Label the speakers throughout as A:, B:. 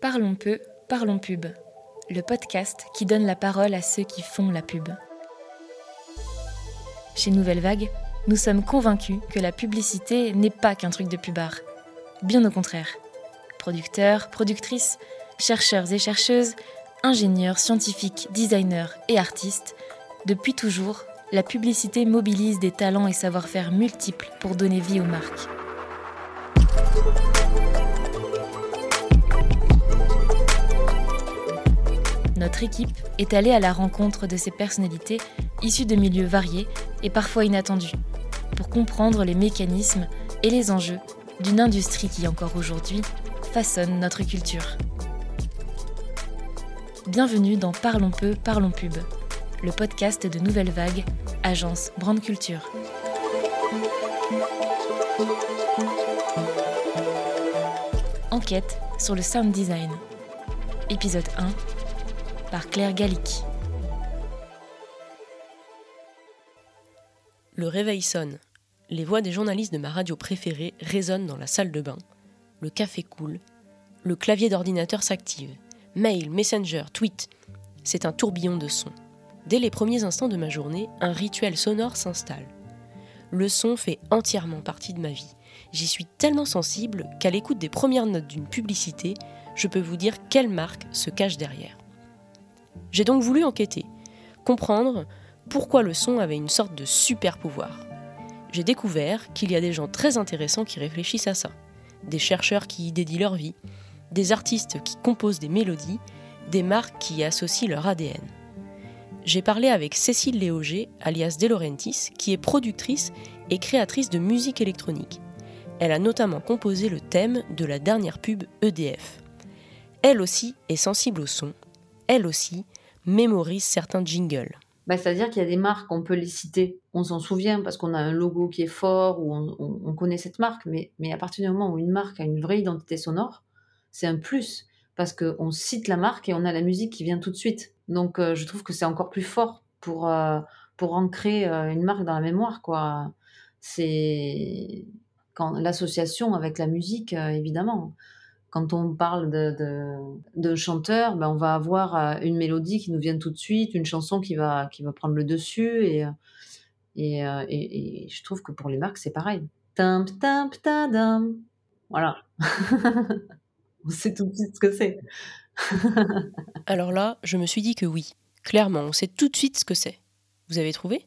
A: Parlons peu, parlons pub. Le podcast qui donne la parole à ceux qui font la pub. Chez Nouvelle Vague, nous sommes convaincus que la publicité n'est pas qu'un truc de pubard. Bien au contraire. Producteurs, productrices, chercheurs et chercheuses, ingénieurs, scientifiques, designers et artistes, depuis toujours, la publicité mobilise des talents et savoir-faire multiples pour donner vie aux marques. Notre équipe est allée à la rencontre de ces personnalités issues de milieux variés et parfois inattendus, pour comprendre les mécanismes et les enjeux d'une industrie qui encore aujourd'hui façonne notre culture. Bienvenue dans Parlons peu, parlons pub, le podcast de Nouvelle Vague, agence Brand Culture. Enquête sur le sound design. Épisode 1 par Claire Gallic.
B: Le réveil sonne. Les voix des journalistes de ma radio préférée résonnent dans la salle de bain. Le café coule. Le clavier d'ordinateur s'active. Mail, Messenger, tweet. C'est un tourbillon de sons. Dès les premiers instants de ma journée, un rituel sonore s'installe. Le son fait entièrement partie de ma vie. J'y suis tellement sensible qu'à l'écoute des premières notes d'une publicité, je peux vous dire quelle marque se cache derrière. J'ai donc voulu enquêter, comprendre pourquoi le son avait une sorte de super pouvoir. J'ai découvert qu'il y a des gens très intéressants qui réfléchissent à ça, des chercheurs qui y dédient leur vie, des artistes qui composent des mélodies, des marques qui y associent leur ADN j'ai parlé avec Cécile Léoger, alias De Laurentiis, qui est productrice et créatrice de musique électronique. Elle a notamment composé le thème de la dernière pub EDF. Elle aussi est sensible au son. Elle aussi mémorise certains jingles.
C: Bah, C'est-à-dire qu'il y a des marques, on peut les citer, on s'en souvient parce qu'on a un logo qui est fort ou on, connaît cette marque, mais, à partir du moment où une marque a une vraie identité sonore, c'est un plus parce qu'on cite la marque et on a la musique qui vient tout de suite. Donc, euh, je trouve que c'est encore plus fort pour, euh, pour ancrer euh, une marque dans la mémoire. C'est l'association avec la musique, évidemment. Quand on parle de, chanteur, ben on va avoir une mélodie qui nous vient tout de suite, une chanson qui va, qui va prendre le dessus. Et, et, et, je trouve que pour les marques, c'est pareil. Timp, tadam. Voilà. on sait tout de suite ce que c'est.
B: Alors là, je me suis dit que oui, clairement, on sait tout de suite ce que c'est. Vous avez trouvé?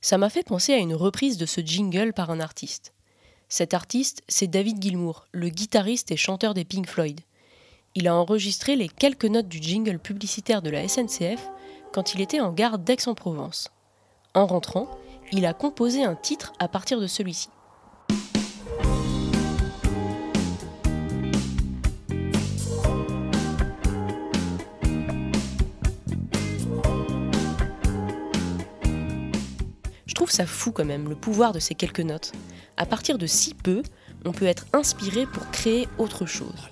B: Ça m'a fait penser à une reprise de ce jingle par un artiste. Cet artiste, c'est David Gilmour, le guitariste et chanteur des Pink Floyd. Il a enregistré les quelques notes du jingle publicitaire de la SNCF quand il était en gare d'Aix-en-Provence. En rentrant, il a composé un titre à partir de celui-ci. ça fou quand même, le pouvoir de ces quelques notes. À partir de si peu, on peut être inspiré pour créer autre chose.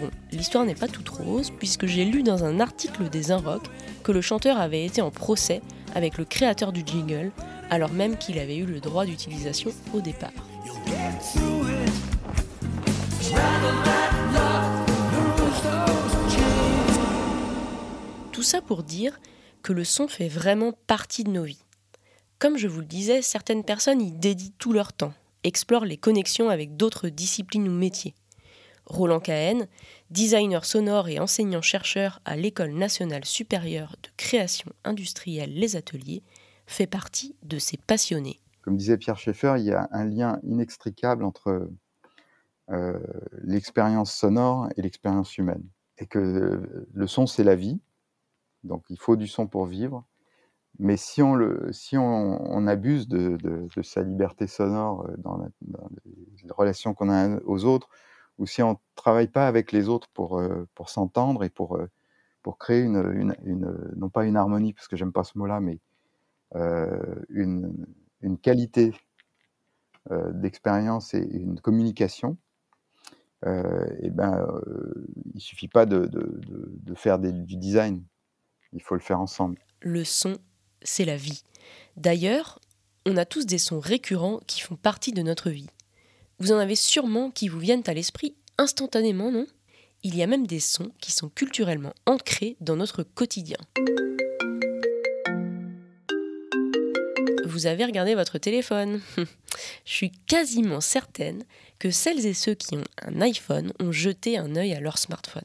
B: Bon, l'histoire n'est pas toute rose, puisque j'ai lu dans un article des Inrocks que le chanteur avait été en procès avec le créateur du jingle, alors même qu'il avait eu le droit d'utilisation au départ. Tout ça pour dire que le son fait vraiment partie de nos vies. Comme je vous le disais, certaines personnes y dédient tout leur temps, explorent les connexions avec d'autres disciplines ou métiers. Roland Cahen, designer sonore et enseignant-chercheur à l'École nationale supérieure de création industrielle Les Ateliers, fait partie de ces passionnés.
D: Comme disait Pierre Schaeffer, il y a un lien inextricable entre euh, l'expérience sonore et l'expérience humaine. Et que le son, c'est la vie. Donc il faut du son pour vivre. Mais si on, abuse de, sa liberté sonore euh, dans, les relations qu'on a aux autres, ou si on ne travaille pas avec les autres pour, euh, s'entendre et pour, euh, créer une, non pas une harmonie, parce que j'aime pas ce mot-là, mais une, qualité d'expérience et une communication, et ben, il suffit pas de, faire du design, il faut le faire ensemble.
B: C'est la vie. D'ailleurs, on a tous des sons récurrents qui font partie de notre vie. Vous en avez sûrement qui vous viennent à l'esprit instantanément, non? Il y a même des sons qui sont culturellement ancrés dans notre quotidien. Vous avez regardé votre téléphone Je suis quasiment certaine que celles et ceux qui ont un iPhone ont jeté un œil à leur smartphone.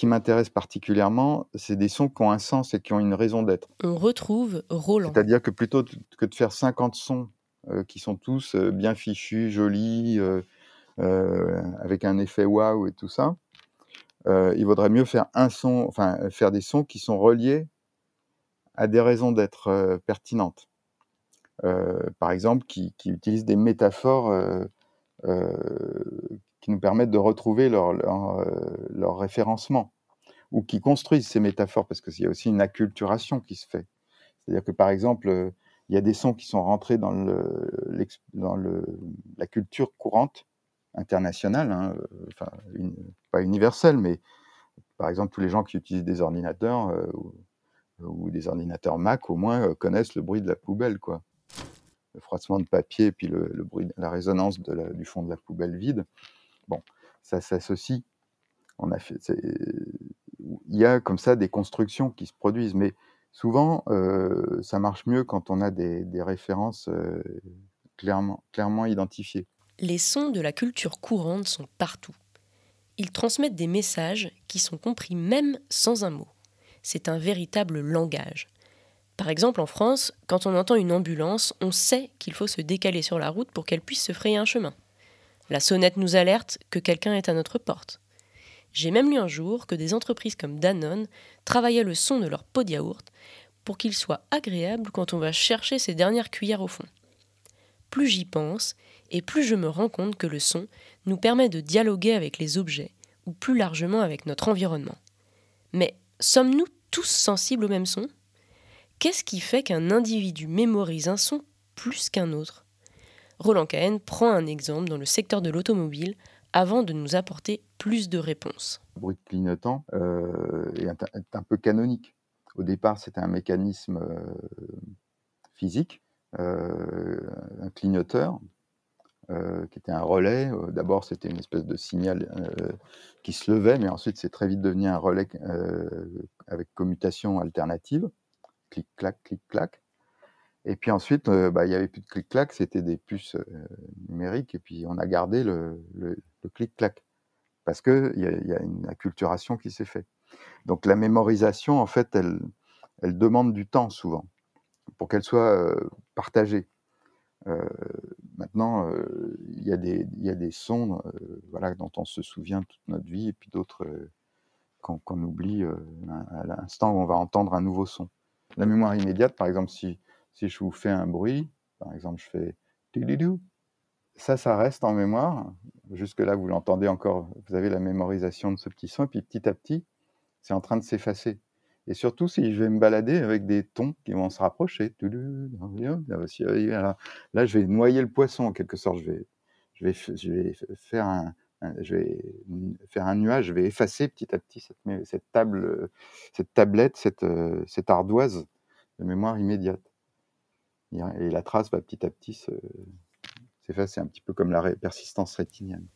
D: Qui m'intéresse particulièrement, c'est des sons qui ont un sens et qui ont une raison d'être.
B: On retrouve Roland.
D: C'est-à-dire que plutôt que de faire 50 sons euh, qui sont tous euh, bien fichus, jolis, euh, avec un effet waouh et tout ça, il vaudrait mieux faire un son, enfin faire des sons qui sont reliés à des raisons d'être pertinentes. par exemple, qui, qui, utilisent des métaphores qui nous permettent de retrouver leur, leur, euh, référencement, ou qui construisent ces métaphores, parce qu'il y a aussi une acculturation qui se fait. C'est-à-dire que, par exemple, euh, il y a des sons qui sont rentrés dans, la culture courante internationale, hein, euh, enfin, pas universelle, mais par exemple, tous les gens qui utilisent des ordinateurs ou, des ordinateurs Mac, au moins, connaissent le bruit de la poubelle, quoi. Le froissement de papier, puis le, bruit, la résonance du fond de la poubelle vide. Bon, ça s'associe. Il y a comme ça des constructions qui se produisent, mais souvent, euh, ça marche mieux quand on a des, références euh, clairement identifiées.
B: Les sons de la culture courante sont partout. Ils transmettent des messages qui sont compris même sans un mot. C'est un véritable langage. Par exemple, en France, quand on entend une ambulance, on sait qu'il faut se décaler sur la route pour qu'elle puisse se frayer un chemin. La sonnette nous alerte que quelqu'un est à notre porte. J'ai même lu un jour que des entreprises comme Danone travaillaient le son de leur pot de yaourt pour qu'il soit agréable quand on va chercher ses dernières cuillères au fond. Plus j'y pense, et plus je me rends compte que le son nous permet de dialoguer avec les objets, ou plus largement avec notre environnement. Mais sommes-nous tous sensibles au même son? Qu'est-ce qui fait qu'un individu mémorise un son plus qu'un autre? Roland Cahen prend un exemple dans le secteur de l'automobile avant de nous apporter plus de réponses.
D: Le bruit de clignotant euh, est, un, peu canonique. Au départ, c'était un mécanisme euh, physique, euh, un clignoteur, qui était un relais. D'abord, c'était une espèce de signal qui se levait, mais ensuite, c'est très vite devenu un relais avec commutation alternative. Clic-clac, clic-clac. Et puis ensuite, euh, bah, il n'y avait plus de clic-clac, c'était des puces euh, numériques, et puis on a gardé le, clic-clac, parce qu'il y, a, une acculturation qui s'est faite. Donc la mémorisation, en fait, elle, demande du temps souvent, pour qu'elle soit euh, partagée. maintenant, il y, a des, sons dont on se souvient toute notre vie, et puis d'autres qu'on oublie à l'instant où on va entendre un nouveau son. La mémoire immédiate, par exemple, si si je vous fais un bruit, par exemple, je fais ça, ça reste en mémoire. Jusque-là, vous l'entendez encore, vous avez la mémorisation de ce petit son, et puis petit à petit, c'est en train de s'effacer. Et surtout, si je vais me balader avec des tons qui vont se rapprocher, là, je vais noyer le poisson en quelque sorte. Je vais, je vais, je vais faire un, je vais faire un nuage, je vais effacer petit à petit cette, cette table, cette tablette, cette, cette ardoise de mémoire immédiate. Et la trace va petit à petit s'effacer, un petit peu comme la persistance rétinienne.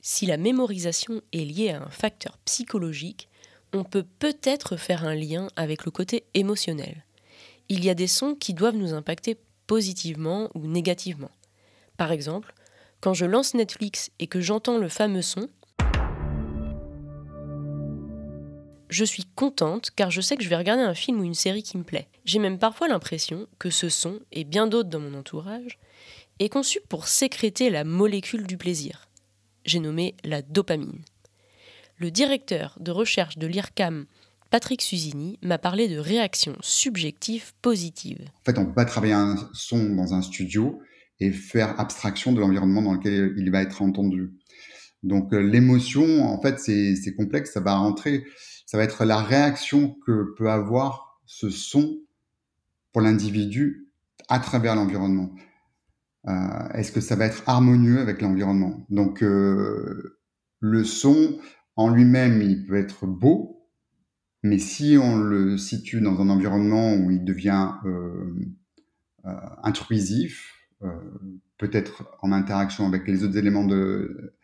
B: Si la mémorisation est liée à un facteur psychologique, on peut peut-être faire un lien avec le côté émotionnel. Il y a des sons qui doivent nous impacter positivement ou négativement. Par exemple, quand je lance Netflix et que j'entends le fameux son, je suis contente car je sais que je vais regarder un film ou une série qui me plaît. J'ai même parfois l'impression que ce son, et bien d'autres dans mon entourage, est conçu pour sécréter la molécule du plaisir. J'ai nommé la dopamine. Le directeur de recherche de l'IRCAM, Patrick Susini, m'a parlé de réactions subjectives positives.
E: En fait, on ne peut pas travailler un son dans un studio et faire abstraction de l'environnement dans lequel il va être entendu. Donc euh, l'émotion, en fait, c'est complexe, ça va rentrer ça va être la réaction que peut avoir ce son pour l'individu à travers l'environnement. Euh, est-ce que ça va être harmonieux avec l'environnement? Donc euh, le son en lui-même, il peut être beau, mais si on le situe dans un environnement où il devient euh, intrusif, peut-être en interaction avec les autres éléments de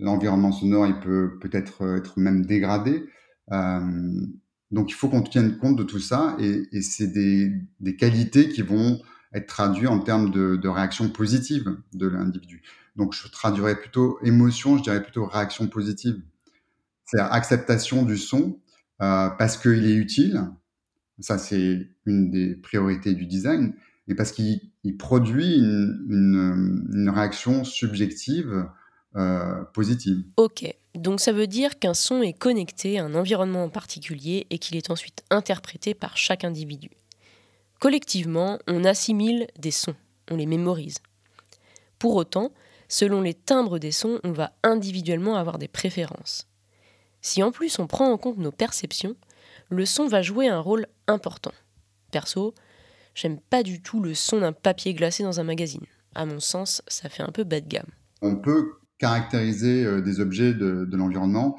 E: l'environnement sonore, il peut peut-être être même dégradé. Donc il faut qu'on tienne compte de tout ça et, c'est des, qualités qui vont être traduites en termes de, de réaction positive de l'individu. Donc je traduirais plutôt émotion, je dirais plutôt réaction positive. C'est acceptation du son euh, parce qu'il est utile. Ça, c'est une des priorités du design. Et parce qu'il produit une, réaction subjective euh, positive.
B: Ok, donc ça veut dire qu'un son est connecté à un environnement en particulier et qu'il est ensuite interprété par chaque individu. Collectivement, on assimile des sons, on les mémorise. Pour autant, selon les timbres des sons, on va individuellement avoir des préférences. Si en plus on prend en compte nos perceptions, le son va jouer un rôle important. Perso, j'aime pas du tout le son d'un papier glacé dans un magazine. À mon sens, ça fait un peu bas de gamme.
E: On peut caractériser euh, des objets de, l'environnement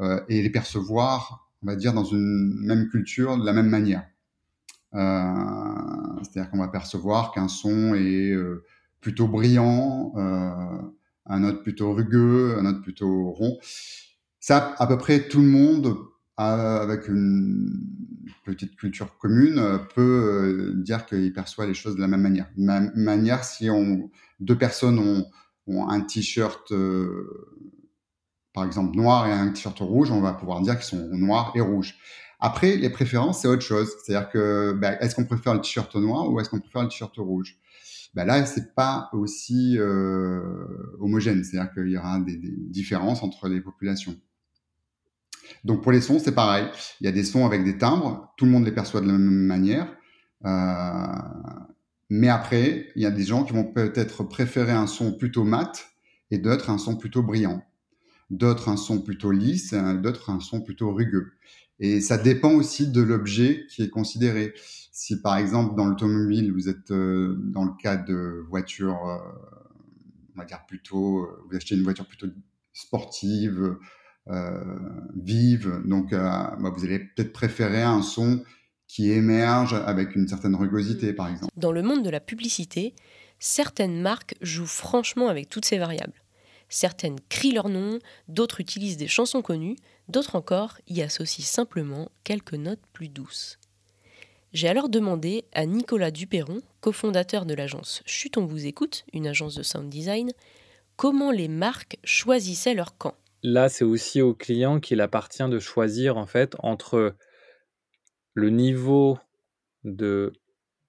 E: euh, et les percevoir, on va dire, dans une même culture de la même manière. Euh, c'est-à-dire qu'on va percevoir qu'un son est plutôt brillant, un autre plutôt rugueux, un autre plutôt rond. Ça, à peu près tout le monde, avec une petite culture commune, peut dire qu'il perçoit les choses de la même manière. De la même manière, si deux personnes ont, un t-shirt, euh, par exemple, noir et un t-shirt rouge, on va pouvoir dire qu'ils sont noirs et rouges. Après, les préférences, c'est autre chose. C'est-à-dire que, ben, est-ce qu'on préfère le t-shirt noir ou est-ce qu'on préfère le t-shirt rouge? Ben là, c'est pas aussi euh, homogène. C'est-à-dire qu'il y aura des différences entre les populations. Donc pour les sons, c'est pareil. Il y a des sons avec des timbres, tout le monde les perçoit de la même manière. Euh, mais après, il y a des gens qui vont peut-être préférer un son plutôt mat et d'autres un son plutôt brillant. D'autres un son plutôt lisse, d'autres un son plutôt rugueux. Et ça dépend aussi de l'objet qui est considéré. Si par exemple dans l'automobile, vous êtes euh, dans le cas de voitures, euh, on va dire plutôt, vous achetez une voiture plutôt sportive, euh, vive. Donc, euh, bah, vous allez peut-être préférer un son qui émerge avec une certaine rugosité, par exemple.
B: Dans le monde de la publicité, certaines marques jouent franchement avec toutes ces variables. Certaines crient leur nom, d'autres utilisent des chansons connues, d'autres encore y associent simplement quelques notes plus douces. J'ai alors demandé à Nicolas Duperron, cofondateur de l'agence Chut on vous écoute, une agence de sound design, comment les marques choisissaient leur camp.
F: Là, c'est aussi au client qu'il appartient de choisir en fait entre le niveau de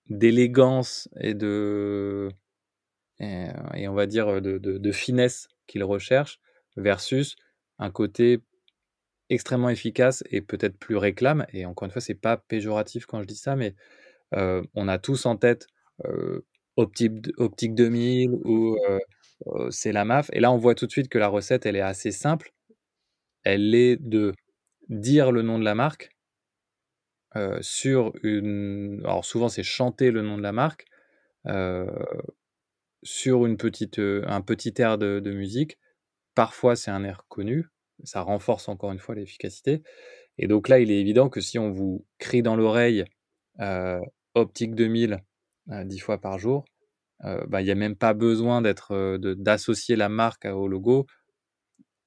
F: d'élégance et de et, on va dire de, de, finesse qu'il recherche versus un côté extrêmement efficace et peut-être plus réclame. Et encore une fois, c'est pas péjoratif quand je dis ça, mais euh, on a tous en tête euh, Optique, Optique 2000 ou euh, c'est la MAF. Et là, on voit tout de suite que la recette, elle est assez simple. Elle est de dire le nom de la marque sur une. Alors souvent, c'est chanter le nom de la marque sur une petite, un petit air de, musique. Parfois, c'est un air connu. Ça renforce encore une fois l'efficacité. Et donc là, il est évident que si on vous crie dans l'oreille Optique 2000 dix fois par jour, bah, il n'y a même pas besoin d'être d'associer la marque au logo.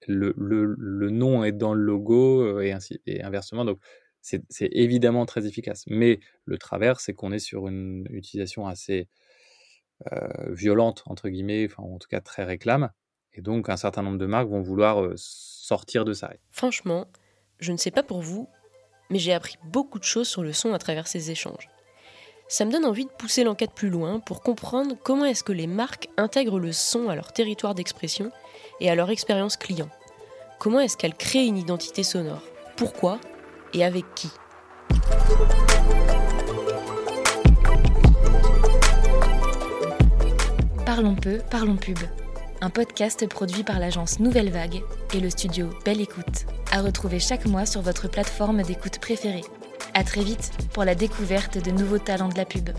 F: Le, le, nom est dans le logo et, ainsi, et inversement. Donc, c'est évidemment très efficace. Mais le travers, c'est qu'on est sur une utilisation assez violente, entre guillemets, enfin, en tout cas très réclame. Et donc, un certain nombre de marques vont vouloir sortir de ça.
B: Franchement, je ne sais pas pour vous, mais j'ai appris beaucoup de choses sur le son à travers ces échanges ça me donne envie de pousser l'enquête plus loin pour comprendre comment est-ce que les marques intègrent le son à leur territoire d'expression et à leur expérience client. Comment est-ce qu'elles créent une identité sonore? Pourquoi? Et avec qui
A: Parlons peu, parlons pub. Un podcast produit par l'agence Nouvelle Vague et le studio Belle Écoute, à retrouver chaque mois sur votre plateforme d'écoute préférée. À très vite pour la découverte de nouveaux talents de la pub.